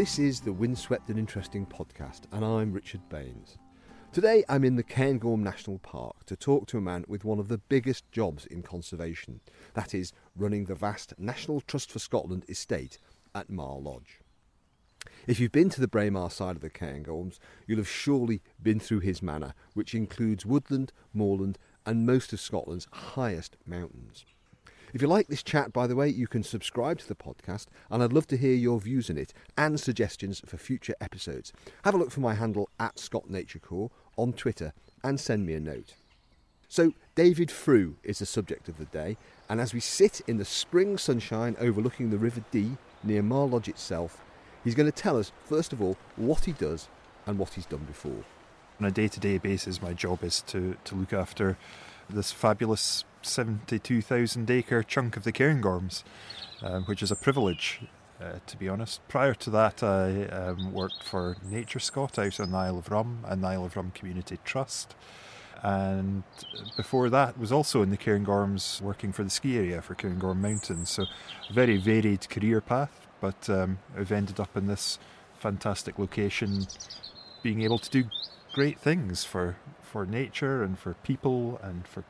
This is the Windswept and Interesting podcast, and I'm Richard Baines. Today I'm in the Cairngorm National Park to talk to a man with one of the biggest jobs in conservation that is, running the vast National Trust for Scotland estate at Mar Lodge. If you've been to the Braemar side of the Cairngorms, you'll have surely been through his manor, which includes woodland, moorland, and most of Scotland's highest mountains. If you like this chat, by the way, you can subscribe to the podcast, and I'd love to hear your views on it and suggestions for future episodes. Have a look for my handle at ScotNatureCorr on Twitter and send me a note. So, David Frew is the subject of the day, and as we sit in the spring sunshine overlooking the River Dee near Mar Lodge itself, he's going to tell us, first of all, what he does and what he's done before. On a day to day basis, my job is to, to look after this fabulous 72,000 acre chunk of the Cairngorms, um, which is a privilege, uh, to be honest. Prior to that, I um, worked for Nature Scot out on the Isle of Rum and the Isle of Rum Community Trust. And before that, was also in the Cairngorms working for the ski area for Cairngorm Mountains. So, a very varied career path, but um, I've ended up in this fantastic location, being able to do great things for, for nature and for people and for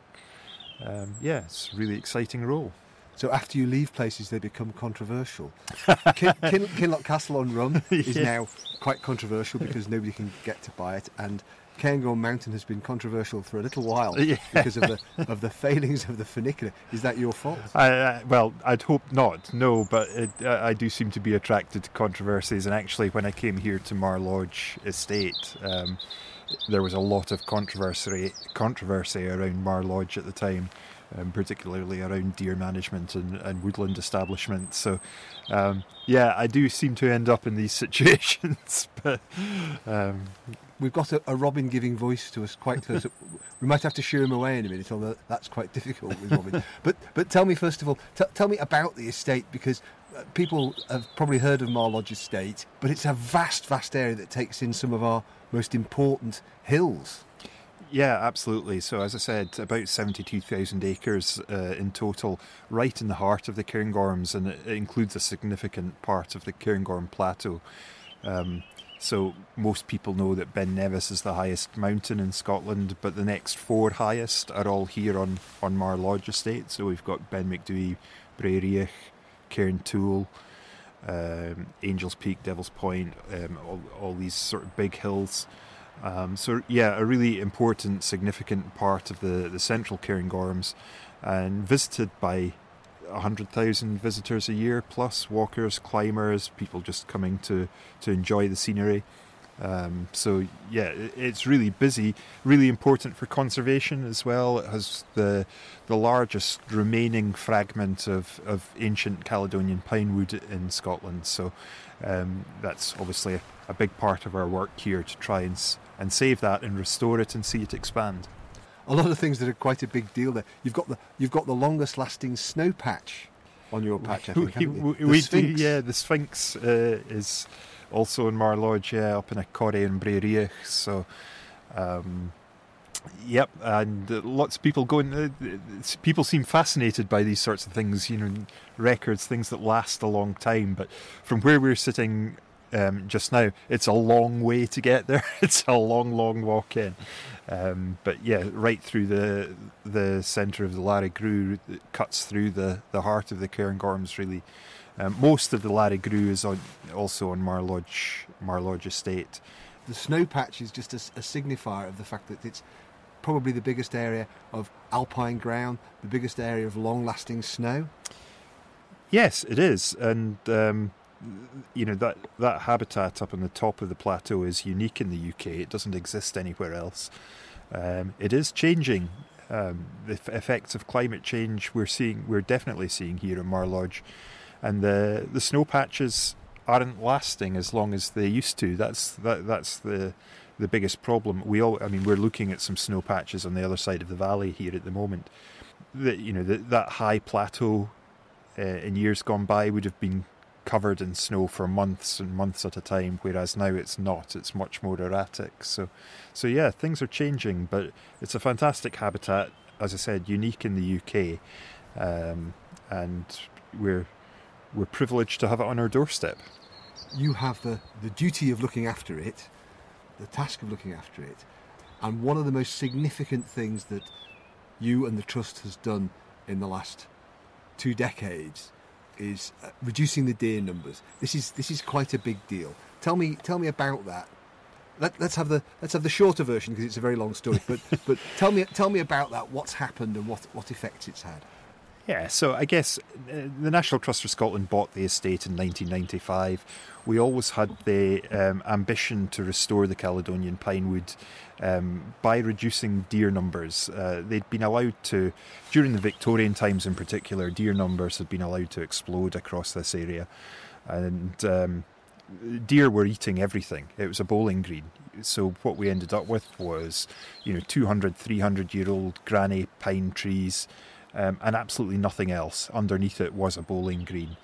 um, yeah, it's a really exciting role. So after you leave places, they become controversial. Kin- Kin- Kinloch Castle on Rum is yeah. now quite controversial because nobody can get to buy it, and Cairngorm Mountain has been controversial for a little while yeah. because of the of the failings of the funicular. Is that your fault? I, well, I'd hope not. No, but it, I do seem to be attracted to controversies, and actually, when I came here to Mar Lodge Estate. Um, there was a lot of controversy controversy around Mar Lodge at the time, um, particularly around deer management and, and woodland establishment. So, um, yeah, I do seem to end up in these situations. but um, we've got a, a, robin giving voice to us quite close. we might have to shoo him away in a minute, although that's quite difficult with robin. but but tell me first of all, t- tell me about the estate because uh, people have probably heard of Mar Lodge Estate, but it's a vast, vast area that takes in some of our most important hills. Yeah, absolutely. So, as I said, about 72,000 acres uh, in total, right in the heart of the Cairngorms, and it includes a significant part of the Cairngorm Plateau. Um, so, most people know that Ben Nevis is the highest mountain in Scotland, but the next four highest are all here on, on Mar Lodge Estate. So, we've got Ben Macdui, Braeriach, Cairntoul, um, Angels Peak, Devil's Point, um, all, all, these sort of big hills. Um, so yeah, a really important, significant part of the, the central Cairngorms, and visited by 100,000 visitors a year, plus walkers, climbers, people just coming to, to enjoy the scenery. Um, so yeah, it's really busy, really important for conservation as well. It has the the largest remaining fragment of, of ancient Caledonian pine wood in Scotland. So um, that's obviously a, a, big part of our work here to try and and save that and restore it and see it expand. A lot of things that are quite a big deal there. You've got the you've got the longest lasting snow patch on your patch. I think, we, we, we do, yeah, the Sphinx uh, is also in Mar Lodge, yeah, up in a Corrie and Braeriach. So, um, yep, and lots of people going. Uh, people seem fascinated by these sorts of things, you know, records, things that last a long time. But from where we're sitting um, just now, it's a long way to get there. it's a long, long walk in. Um, but yeah, right through the the centre of the Lairig Ghru, it cuts through the, the heart of the Cairngorms, really. Um, most of the Lairig Ghru is on, also on Mar Lodge, Mar Lodge Estate. The snow patch is just a, a signifier of the fact that it's probably the biggest area of alpine ground, the biggest area of long-lasting snow. Yes, it is, and um, you know that that habitat up on the top of the plateau is unique in the UK. It doesn't exist anywhere else. Um, it is changing. Um, the f- effects of climate change we're seeing, we're definitely seeing here in Mar Lodge and the the snow patches aren't lasting as long as they used to. That's that that's the the biggest problem. We all, I mean, we're looking at some snow patches on the other side of the valley here at the moment. That you know, the, that high plateau uh, in years gone by would have been covered in snow for months and months at a time, whereas now it's not. It's much more erratic. So, so yeah, things are changing, but it's a fantastic habitat. As I said, unique in the UK, um, and we're we're privileged to have it on our doorstep. you have the, the duty of looking after it, the task of looking after it, and one of the most significant things that you and the trust has done in the last two decades is uh, reducing the deer numbers. This is this is quite a big deal. Tell me tell me about that. Let, us have the let's have the shorter version because it's a very long story. But but tell me tell me about that. What's happened and what what effects it's had. Yeah, so I guess uh, the National Trust for Scotland bought the estate in 1995. We always had the um, ambition to restore the Caledonian pinewood um, by reducing deer numbers. Uh, they'd been allowed to, during the Victorian times in particular, deer numbers had been allowed to explode across this area. And um, deer were eating everything. It was a bowling green. So what we ended up with was, you know, 200, 300 year old granny pine trees um, and absolutely nothing else. Underneath it was a bowling green,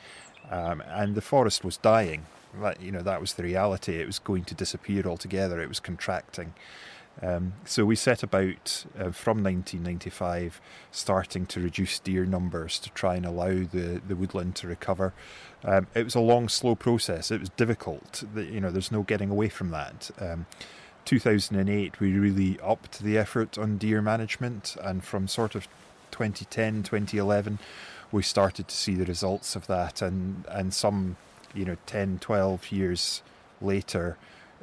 um, and the forest was dying. That, you know that was the reality. It was going to disappear altogether. It was contracting. Um, so we set about uh, from 1995, starting to reduce deer numbers to try and allow the, the woodland to recover. Um, it was a long, slow process. It was difficult. The, you know, there's no getting away from that. Um, 2008, we really upped the effort on deer management, and from sort of 2010, 2011, we started to see the results of that, and and some, you know, 10, 12 years later,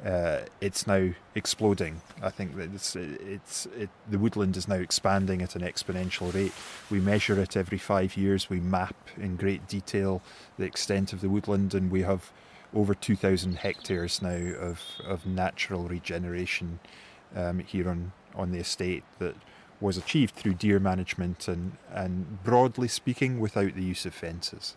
uh, it's now exploding. I think that it's it's it, the woodland is now expanding at an exponential rate. We measure it every five years. We map in great detail the extent of the woodland, and we have over 2,000 hectares now of of natural regeneration um, here on on the estate that was achieved through deer management and, and broadly speaking, without the use of fences.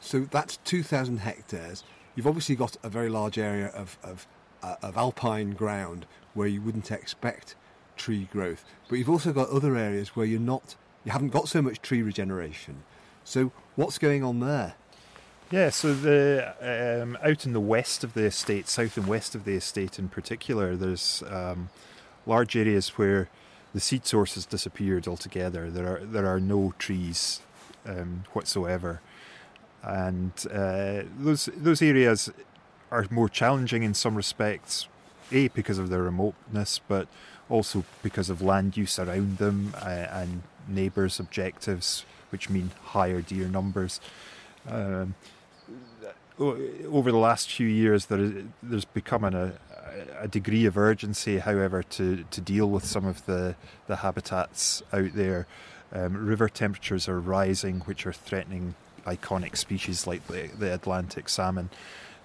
So that's 2,000 hectares. You've obviously got a very large area of, of, uh, of alpine ground where you wouldn't expect tree growth, but you've also got other areas where you're not, you haven't got so much tree regeneration. So what's going on there? Yeah, so the um, out in the west of the estate, south and west of the estate in particular, there's um, large areas where the seed source has disappeared altogether. There are there are no trees um, whatsoever, and uh, those those areas are more challenging in some respects. A because of their remoteness, but also because of land use around them uh, and neighbours' objectives, which mean higher deer numbers. Um, over the last few years, there is, there's become an, a, a degree of urgency, however, to, to deal with some of the, the habitats out there. Um, river temperatures are rising, which are threatening iconic species like the, the Atlantic salmon,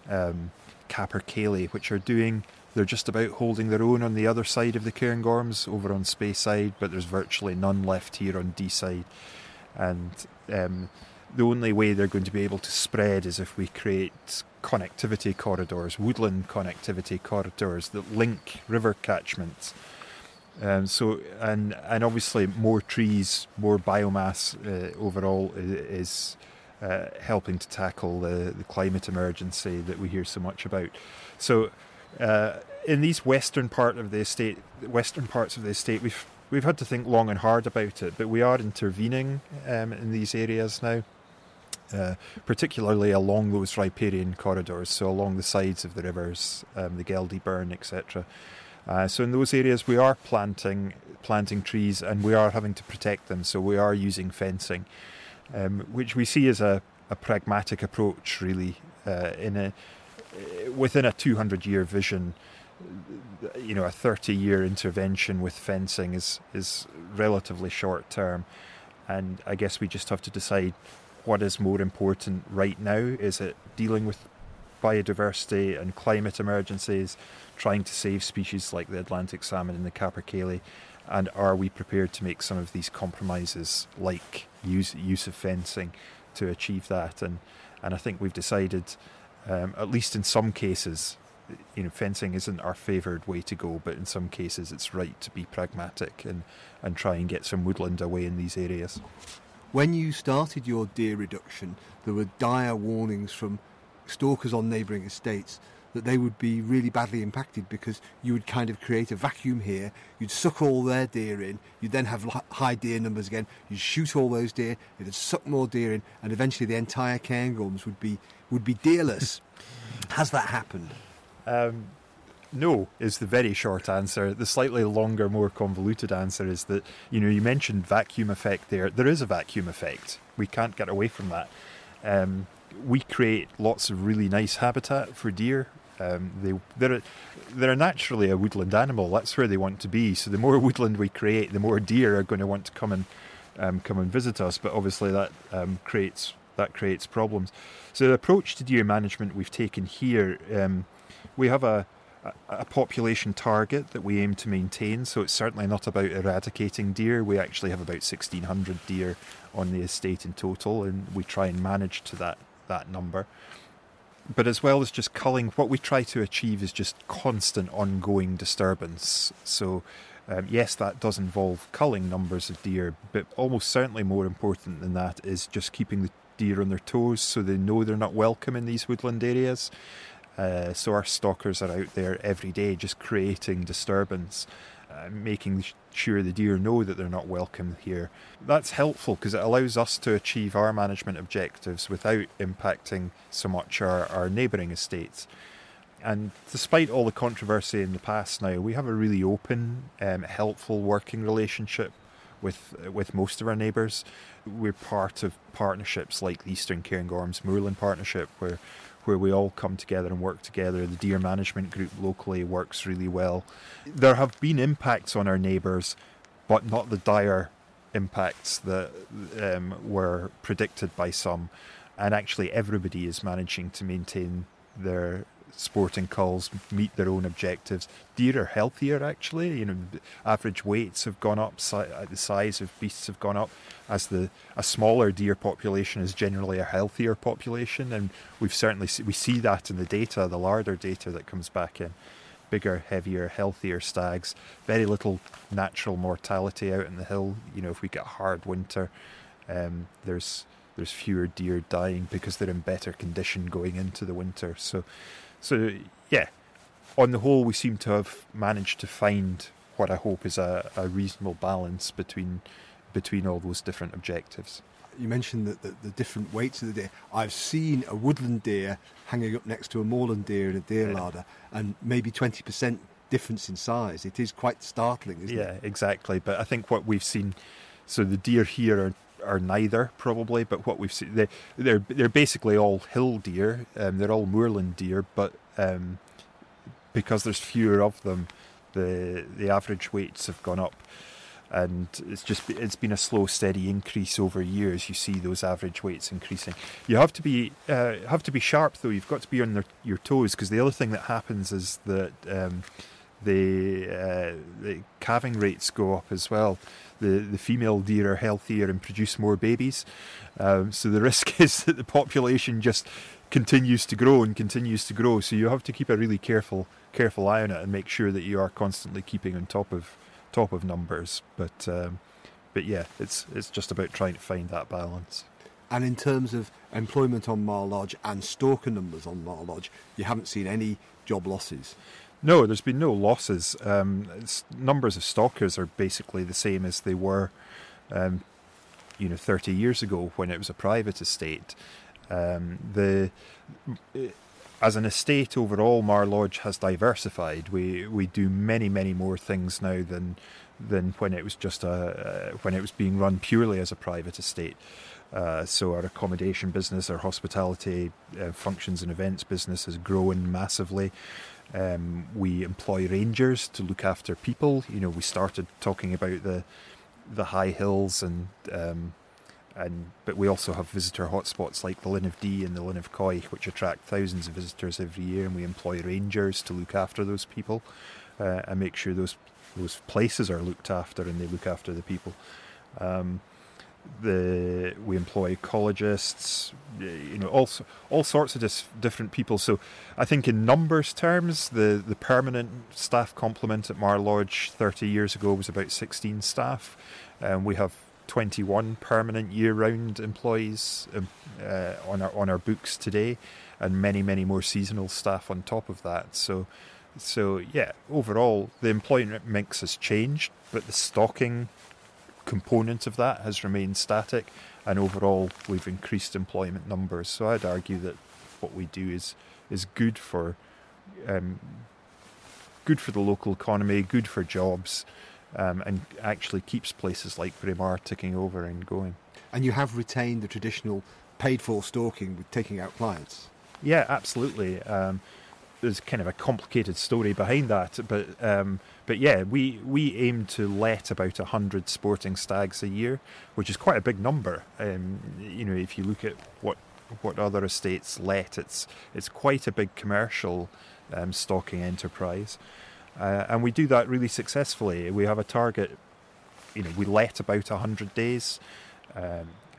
um, capercaillie, which are doing, they're just about holding their own on the other side of the Cairngorms over on Speyside, but there's virtually none left here on Deeside. And um, the only way they're going to be able to spread is if we create connectivity corridors, woodland connectivity corridors that link river catchments. Um, so and and obviously more trees, more biomass uh, overall is uh, helping to tackle the, the climate emergency that we hear so much about. So uh, in these western part of the estate, western parts of the estate, we've we've had to think long and hard about it, but we are intervening um, in these areas now. Uh, particularly along those riparian corridors, so along the sides of the rivers, um, the Geldie Burn, etc. Uh, so in those areas, we are planting planting trees, and we are having to protect them. So we are using fencing, um, which we see as a, a pragmatic approach, really, uh, in a within a 200 year vision. You know, a 30 year intervention with fencing is is relatively short term, and I guess we just have to decide what is more important right now? Is it dealing with biodiversity and climate emergencies, trying to save species like the Atlantic salmon and the capercaillie? And are we prepared to make some of these compromises, like use use of fencing, to achieve that? And and I think we've decided, um, at least in some cases, you know, fencing isn't our favoured way to go, but in some cases it's right to be pragmatic and, and try and get some woodland away in these areas. When you started your deer reduction, there were dire warnings from stalkers on neighbouring estates that they would be really badly impacted because you would kind of create a vacuum here. You'd suck all their deer in. You'd then have high deer numbers again. You'd shoot all those deer. It'd suck more deer in, and eventually the entire Cairngorms would be would be deerless. Has that happened? Um, no is the very short answer. The slightly longer, more convoluted answer is that you know you mentioned vacuum effect there. There is a vacuum effect. We can't get away from that. Um, we create lots of really nice habitat for deer. Um, they they're they're naturally a woodland animal. That's where they want to be. So the more woodland we create, the more deer are going to want to come and um, come and visit us. But obviously that um, creates that creates problems. So the approach to deer management we've taken here, um, we have a a population target that we aim to maintain. So it's certainly not about eradicating deer. We actually have about 1,600 deer on the estate in total, and we try and manage to that that number. But as well as just culling, what we try to achieve is just constant ongoing disturbance. So, um, yes, that does involve culling numbers of deer, but almost certainly more important than that is just keeping the deer on their toes so they know they're not welcome in these woodland areas. Uh, so our stalkers are out there every day just creating disturbance, uh, making sure the deer know that they're not welcome here. That's helpful because it allows us to achieve our management objectives without impacting so much our, our neighbouring estates. And despite all the controversy in the past now, we have a really open, um, helpful working relationship with with most of our neighbours. We're part of partnerships like the Eastern Cairngorms Moorland Partnership, where where we all come together and work together. The deer management group locally works really well. There have been impacts on our neighbours, but not the dire impacts that um, were predicted by some. And actually, everybody is managing to maintain their sporting culls meet their own objectives. Deer are healthier, actually. You know, average weights have gone up. Uh, the size of beasts have gone up. As the a smaller deer population is generally a healthier population, and we've certainly see, we see that in the data, the larder data that comes back in. Bigger, heavier, healthier stags. Very little natural mortality out in the hill. You know, if we get a hard winter, um, there's there's fewer deer dying because they're in better condition going into the winter. So so yeah, on the whole, we seem to have managed to find what I hope is a, a reasonable balance between between all those different objectives. You mentioned that the, the, different weights of the deer. I've seen a woodland deer hanging up next to a moorland deer in a deer yeah. larder, and maybe twenty percent difference in size. It is quite startling, isn't yeah, it? Yeah, exactly. But I think what we've seen, so the deer here are are neither probably, but what we've seen they they're they're basically all hill deer. Um, they're all moorland deer, but um, because there's fewer of them, the the average weights have gone up, and it's just it's been a slow, steady increase over years. You see those average weights increasing. You have to be uh, have to be sharp though. You've got to be on their, your toes because the other thing that happens is that um, the uh, the calving rates go up as well the, the female deer are healthier and produce more babies. Um, so the risk is that the population just continues to grow and continues to grow. So you have to keep a really careful careful eye on it and make sure that you are constantly keeping on top of top of numbers. But um, but yeah, it's it's just about trying to find that balance. And in terms of employment on Mar Lodge and stalker numbers on Mar Lodge, you haven't seen any job losses. No, there's been no losses. Um, numbers of stalkers are basically the same as they were, um, you know, 30 years ago when it was a private estate. Um, the as an estate overall, Mar Lodge has diversified. We we do many many more things now than than when it was just a uh, when it was being run purely as a private estate. Uh, so our accommodation business, our hospitality uh, functions and events business has grown massively. Um, we employ rangers to look after people. You know, we started talking about the the high hills and um, and but we also have visitor hotspots like the Linn of Dee and the Linn of Quoich, which attract thousands of visitors every year, and we employ rangers to look after those people uh, and make sure those those places are looked after and they look after the people. Um, the we employ ecologists, you know, all all sorts of dis- different people. So, I think in numbers terms, the the permanent staff complement at Mar Lodge 30 years ago was about 16 staff, and we have 21 permanent year-round employees um, uh, on our on our books today, and many many more seasonal staff on top of that. So. So yeah, overall the employment mix has changed, but the stalking component of that has remained static, and overall we've increased employment numbers. So I'd argue that what we do is is good for um, good for the local economy, good for jobs, um, and actually keeps places like Braemar ticking over and going. And you have retained the traditional paid for stalking with taking out clients. Yeah, absolutely. Um, there's kind of a complicated story behind that, but um, but yeah, we we aim to let about hundred sporting stags a year, which is quite a big number. Um, you know, if you look at what what other estates let, it's it's quite a big commercial um, stalking enterprise, uh, and we do that really successfully. We have a target. You know, we let about hundred days.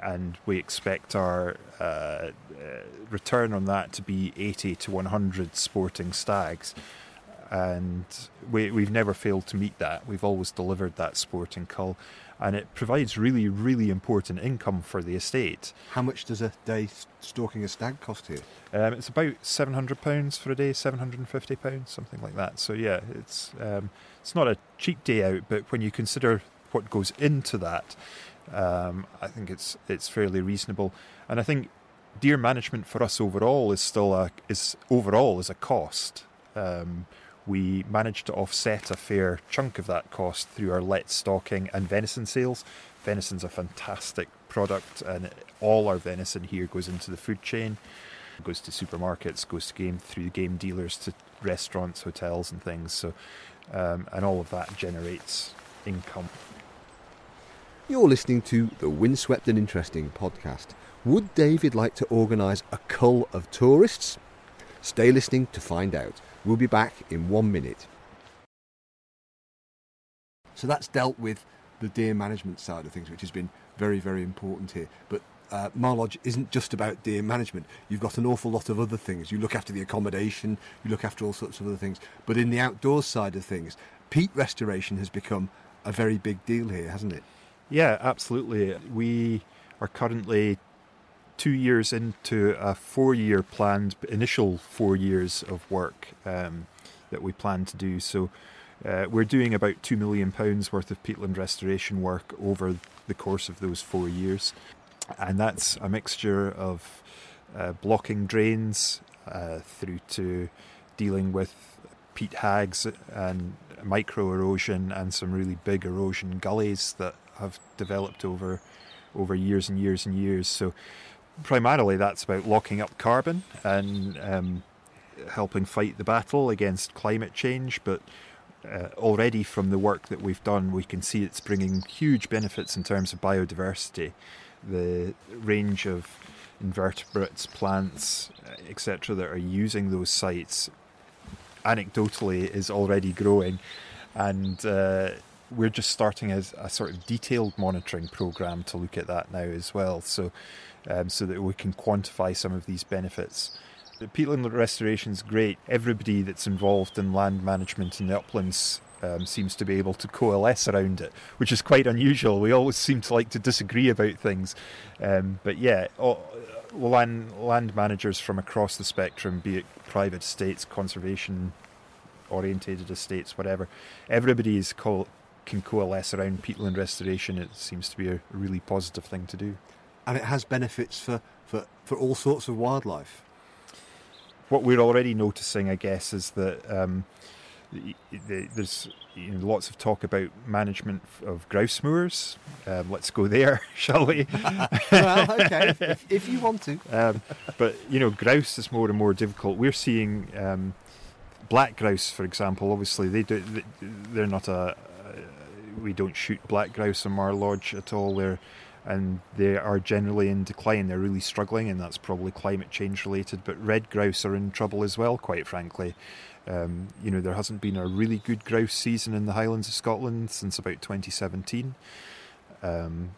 And we expect our uh, uh, return on that to be 80 to 100 sporting stags. And we, we've never failed to meet that. We've always delivered that sporting cull, and it provides really, really important income for the estate. How much does a day stalking a stag cost here? Um, it's about seven hundred pounds for a day, seven hundred and fifty pounds, something like that. So yeah, it's um, it's not a cheap day out, but when you consider what goes into that, um, I think it's it's fairly reasonable, and I think deer management for us overall is still a is overall is a cost. Um, we managed to offset a fair chunk of that cost through our let stalking and venison sales. Venison's a fantastic product, and all our venison here goes into the food chain, it goes to supermarkets, goes to game through game dealers to restaurants, hotels, and things. So, um, and all of that generates income. You're listening to the Windswept and Interesting podcast. Would David like to organise a cull of tourists? Stay listening to find out. We'll be back in one minute. So that's dealt with the deer management side of things, which has been very, very important here. But uh, Mar Lodge isn't just about deer management. You've got an awful lot of other things. You look after the accommodation, you look after all sorts of other things. But in the outdoors side of things, peat restoration has become a very big deal here, hasn't it? Yeah, absolutely. We are currently two years into a four year planned, initial four years of work um, that we plan to do. So uh, we're doing about £2 million worth of peatland restoration work over the course of those four years. And that's a mixture of uh, blocking drains uh, through to dealing with peat hags and micro erosion and some really big erosion gullies that have developed over over years and years and years. So primarily that's about locking up carbon and um, helping fight the battle against climate change. But uh, already from the work that we've done, we can see it's bringing huge benefits in terms of biodiversity. The range of invertebrates, plants, etc., that are using those sites anecdotally is already growing, and uh, we're just starting a, a, sort of detailed monitoring program to look at that now as well. So, um, so that we can quantify some of these benefits. The peatland restoration is great. Everybody that's involved in land management in the uplands um, seems to be able to coalesce around it, which is quite unusual. We always seem to like to disagree about things, um, but yeah, all, land land managers from across the spectrum, be it private estates, conservation orientated estates, whatever, everybody is co- can coalesce around peatland restoration. It seems to be a really positive thing to do, and it has benefits for for, for all sorts of wildlife. What we're already noticing, I guess, is that. Um, there's you know, lots of talk about management of grouse moors. Um, let's go there, shall we? well, okay, if, if, you want to. Um, but you know, grouse is more and more difficult. We're seeing um, black grouse, for example. Obviously, they do. They're not a. We don't shoot black grouse in Mar Lodge at all. They're and they are generally in decline. They're really struggling, and that's probably climate change related. But red grouse are in trouble as well, quite frankly. Um, you know, there hasn't been a really good grouse season in the Highlands of Scotland since about 2017. Um,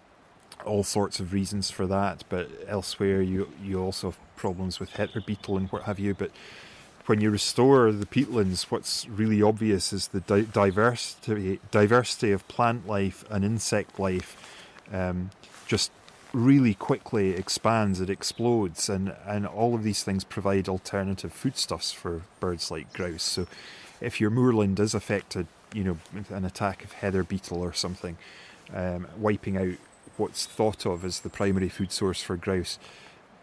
all sorts of reasons for that, but elsewhere you you also have problems with heather beetle and what have you. But when you restore the peatlands, what's really obvious is the di- diversity diversity of plant life and insect life um, just really quickly expands, it explodes, and, and all of these things provide alternative foodstuffs for birds like grouse. So if your moorland is affected, you know, an attack of heather beetle or something, um, wiping out what's thought of as the primary food source for grouse,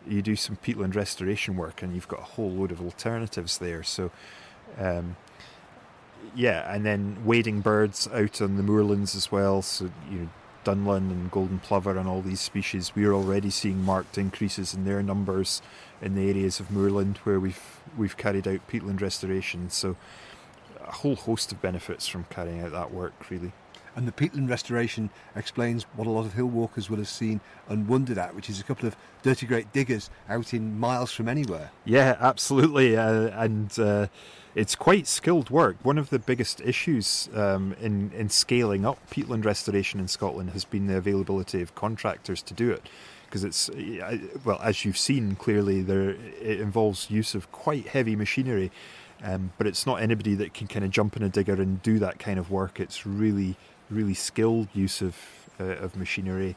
you do some peatland restoration work, and you've got a whole load of alternatives there. So, um, yeah, and then wading birds out on the moorlands as well. So you know, dunlin and golden plover and all these species, we're already seeing marked increases in their numbers in the areas of moorland where we've we've carried out peatland restoration. So a whole host of benefits from carrying out that work, really. And the peatland restoration explains what a lot of hill walkers will have seen and wondered at, which is a couple of dirty great diggers out in miles from anywhere. Yeah, absolutely, uh, and. Uh, it's quite skilled work. One of the biggest issues um, in in scaling up peatland restoration in Scotland has been the availability of contractors to do it, because it's well, as you've seen clearly, there it involves use of quite heavy machinery, um, but it's not anybody that can kind of jump in a digger and do that kind of work. It's really really skilled use of uh, of machinery.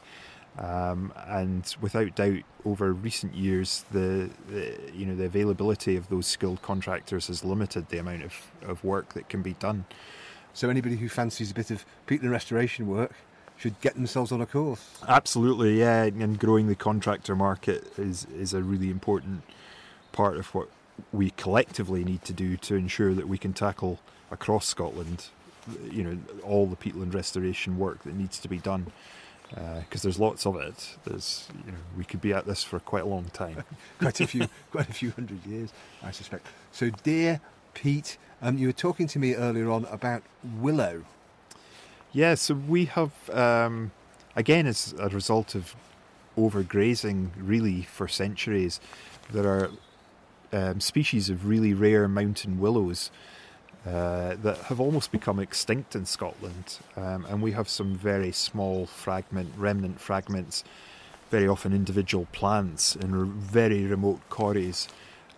Um, and without doubt, over recent years, the, the, you know the availability of those skilled contractors has limited the amount of, of work that can be done. So anybody who fancies a bit of peatland restoration work should get themselves on a course. Absolutely, yeah. And growing the contractor market is is a really important part of what we collectively need to do to ensure that we can tackle across Scotland, you know, all the peatland restoration work that needs to be done because uh, there's lots of it. There's, you know, we could be at this for quite a long time. quite a few, quite a few hundred years, I suspect. So, dear Pete, um, you were talking to me earlier on about willow. Yeah, so we have, um, again, as a result of overgrazing, really for centuries, there are um, species of really rare mountain willows uh, that have almost become extinct in Scotland. Um, and we have some very small fragment, remnant fragments, very often individual plants in very remote corries,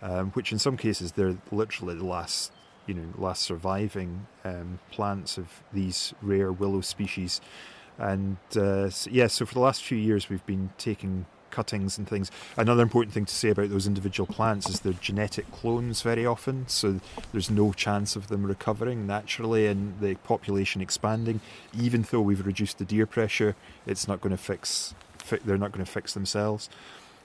um, which in some cases they're literally the last, you know, last surviving um, plants of these rare willow species. And uh, yeah, so for the last few years we've been taking cuttings and things. Another important thing to say about those individual plants is they're genetic clones very often, so there's no chance of them recovering naturally and the population expanding. Even though we've reduced the deer pressure, it's not going to fix. They're not going to fix themselves.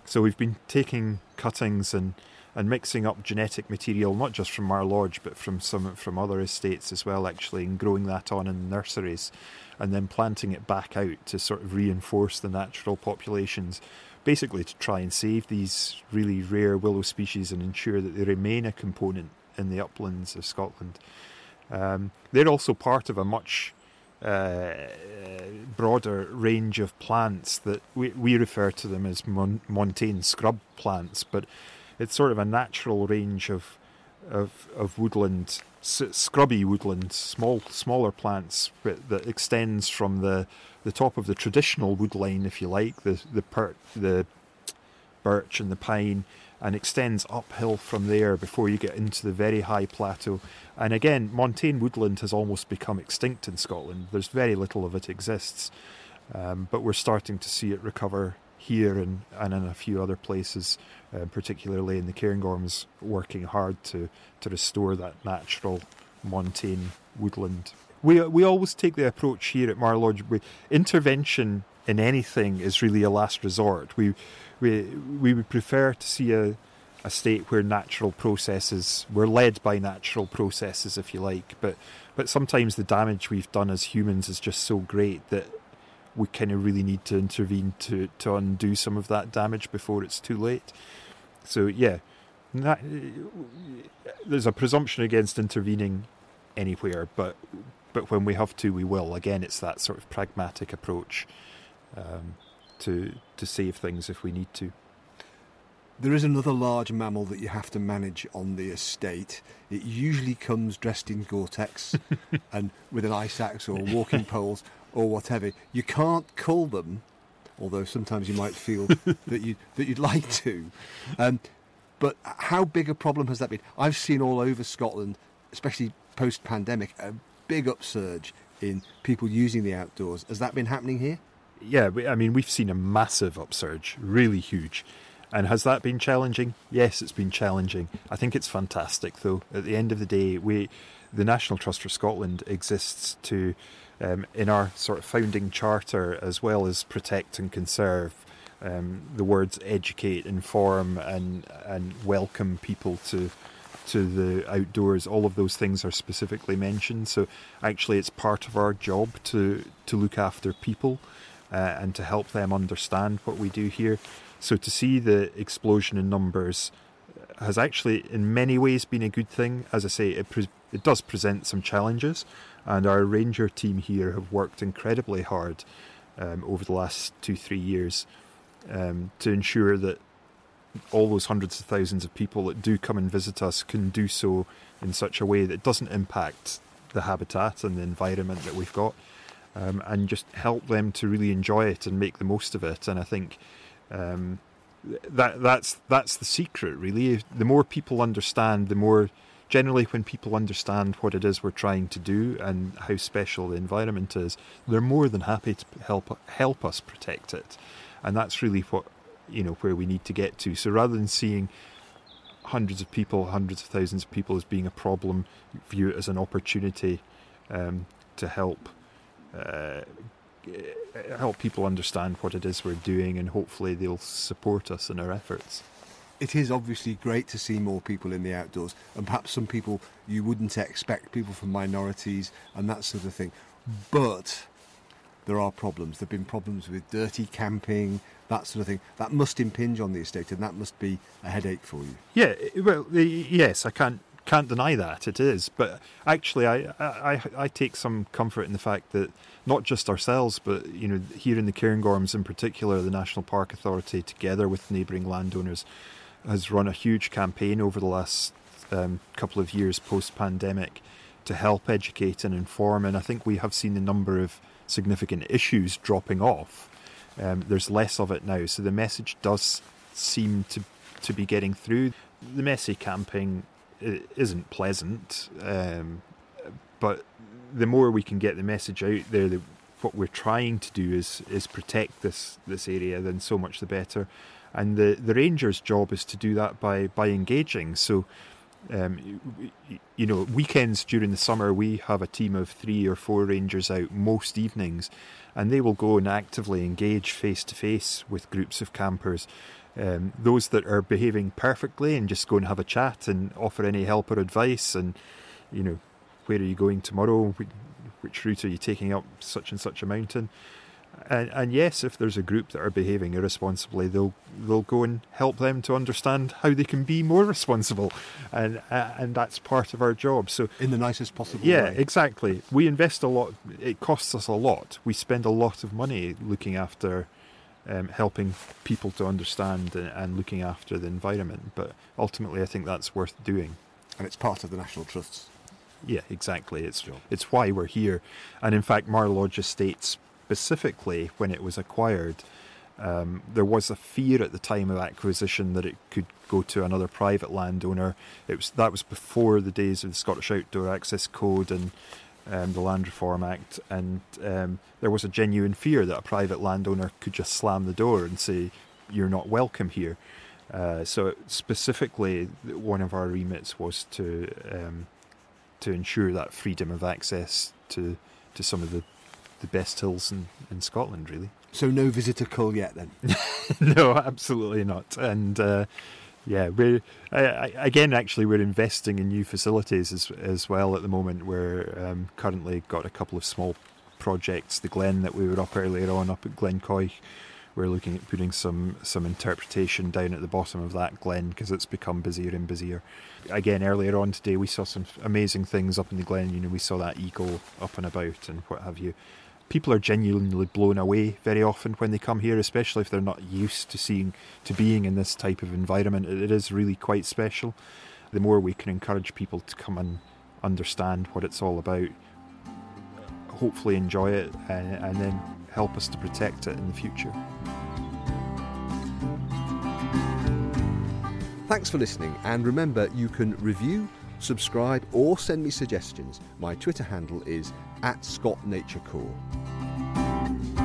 So we've been taking cuttings and and mixing up genetic material, not just from Mar Lodge, but from some from other estates as well, actually, and growing that on in nurseries, and then planting it back out to sort of reinforce the natural populations basically to try and save these really rare willow species and ensure that they remain a component in the uplands of Scotland. Um, they're also part of a much uh, broader range of plants that we, we refer to them as mon- montane scrub plants, but it's sort of a natural range of of, of woodland, s- scrubby woodland, small smaller plants that extends from the the top of the traditional wood line, if you like, the the per, the birch and the pine, and extends uphill from there before you get into the very high plateau. And again, montane woodland has almost become extinct in Scotland. There's very little of it exists, um, but we're starting to see it recover here and, and in a few other places, uh, particularly in the Cairngorms, working hard to, to restore that natural montane woodland we we always take the approach here at Mar Lodge. We, intervention in anything is really a last resort. We we we would prefer to see a a state where natural processes we're led by natural processes, if you like. But but sometimes the damage we've done as humans is just so great that we kind of really need to intervene to to undo some of that damage before it's too late. So yeah, there's a presumption against intervening anywhere, but but when we have to, we will. Again, it's that sort of pragmatic approach um, to to save things if we need to. There is another large mammal that you have to manage on the estate. It usually comes dressed in Gore-Tex and with an ice axe or walking poles or whatever. You can't cull them, although sometimes you might feel that you that you'd like to. Um, but how big a problem has that been? I've seen all over Scotland, especially post-pandemic, a big upsurge in people using the outdoors. Has that been happening here? Yeah, I mean, we've seen a massive upsurge, really huge. And has that been challenging? Yes, it's been challenging. I think it's fantastic, though. At the end of the day, we, the National Trust for Scotland exists to, um, in our sort of founding charter, as well as protect and conserve um, the words educate, inform, and and welcome people to to the outdoors. All of those things are specifically mentioned. So actually, it's part of our job to to look after people uh, and to help them understand what we do here. So to see the explosion in numbers has actually, in many ways, been a good thing. As I say, it pre- it does present some challenges, and our ranger team here have worked incredibly hard um, over the last two three years um, to ensure that all those hundreds of thousands of people that do come and visit us can do so in such a way that doesn't impact the habitat and the environment that we've got, um, and just help them to really enjoy it and make the most of it. And I think um, that that's that's the secret, really. The more people understand, the more generally when people understand what it is we're trying to do and how special the environment is, they're more than happy to help help us protect it. And that's really what you know where we need to get to. So rather than seeing hundreds of people, hundreds of thousands of people as being a problem, view it as an opportunity um, to help uh, help people understand what it is we're doing, and hopefully they'll support us in our efforts. It is obviously great to see more people in the outdoors, and perhaps some people you wouldn't expect, people from minorities and that sort of thing. But there are problems. There have been problems with dirty camping, that sort of thing. That must impinge on the estate, and that must be a headache for you. Yeah, well, yes, I can't can't deny that it is. But actually, I, I I take some comfort in the fact that not just ourselves, but you know, here in the Cairngorms in particular, the National Park Authority, together with neighbouring landowners, has run a huge campaign over the last um, couple of years post pandemic to help educate and inform. And I think we have seen the number of significant issues dropping off. Um, there's less of it now, so the message does seem to to be getting through. The messy camping isn't pleasant, um, but the more we can get the message out there, the, what we're trying to do is is protect this this area, then so much the better. And the the rangers' job is to do that by by engaging. So um, you know, weekends during the summer, we have a team of three or four rangers out most evenings, and they will go and actively engage face to face with groups of campers. Um, those that are behaving perfectly and just go and have a chat and offer any help or advice, and you know, where are you going tomorrow? Which route are you taking up such and such a mountain? And, and, yes, if there's a group that are behaving irresponsibly, they'll they'll go and help them to understand how they can be more responsible, and uh, and that's part of our job. So in the nicest possible way. yeah, way. exactly. We invest a lot. It costs us a lot. We spend a lot of money looking after, um, helping people to understand and, and looking after the environment. But ultimately, I think that's worth doing. And it's part of the National Trust's yeah, exactly. It's it's why we're here, and in fact, Mar Lodge Estates specifically when it was acquired, um, there was a fear at the time of acquisition that it could go to another private landowner. It was that was before the days of the Scottish Outdoor Access Code and um, the Land Reform Act, and um, there was a genuine fear that a private landowner could just slam the door and say, "You're not welcome here." Uh, so specifically, one of our remits was to um, to ensure that freedom of access to to some of the the best hills in, in Scotland, really. So no visitor call yet, then? no, absolutely not. And uh, yeah, uh, again actually we're investing in new facilities as as well at the moment. We're um, currently got a couple of small projects. The Glen that we were up earlier on up at Glen Quoich. We're looking at putting some some interpretation down at the bottom of that glen because it's become busier and busier. Again, earlier on today, we saw some amazing things up in the glen. You know, we saw that eagle up and about and what have you people are genuinely blown away very often when they come here, especially if they're not used to seeing to being in this type of environment. It is really quite special. The more we can encourage people to come and understand what it's all about, hopefully enjoy it, and, and then help us to protect it in the future. Thanks for listening, and remember you can review, subscribe, or send me suggestions. My Twitter handle is at ScotNatureCorr.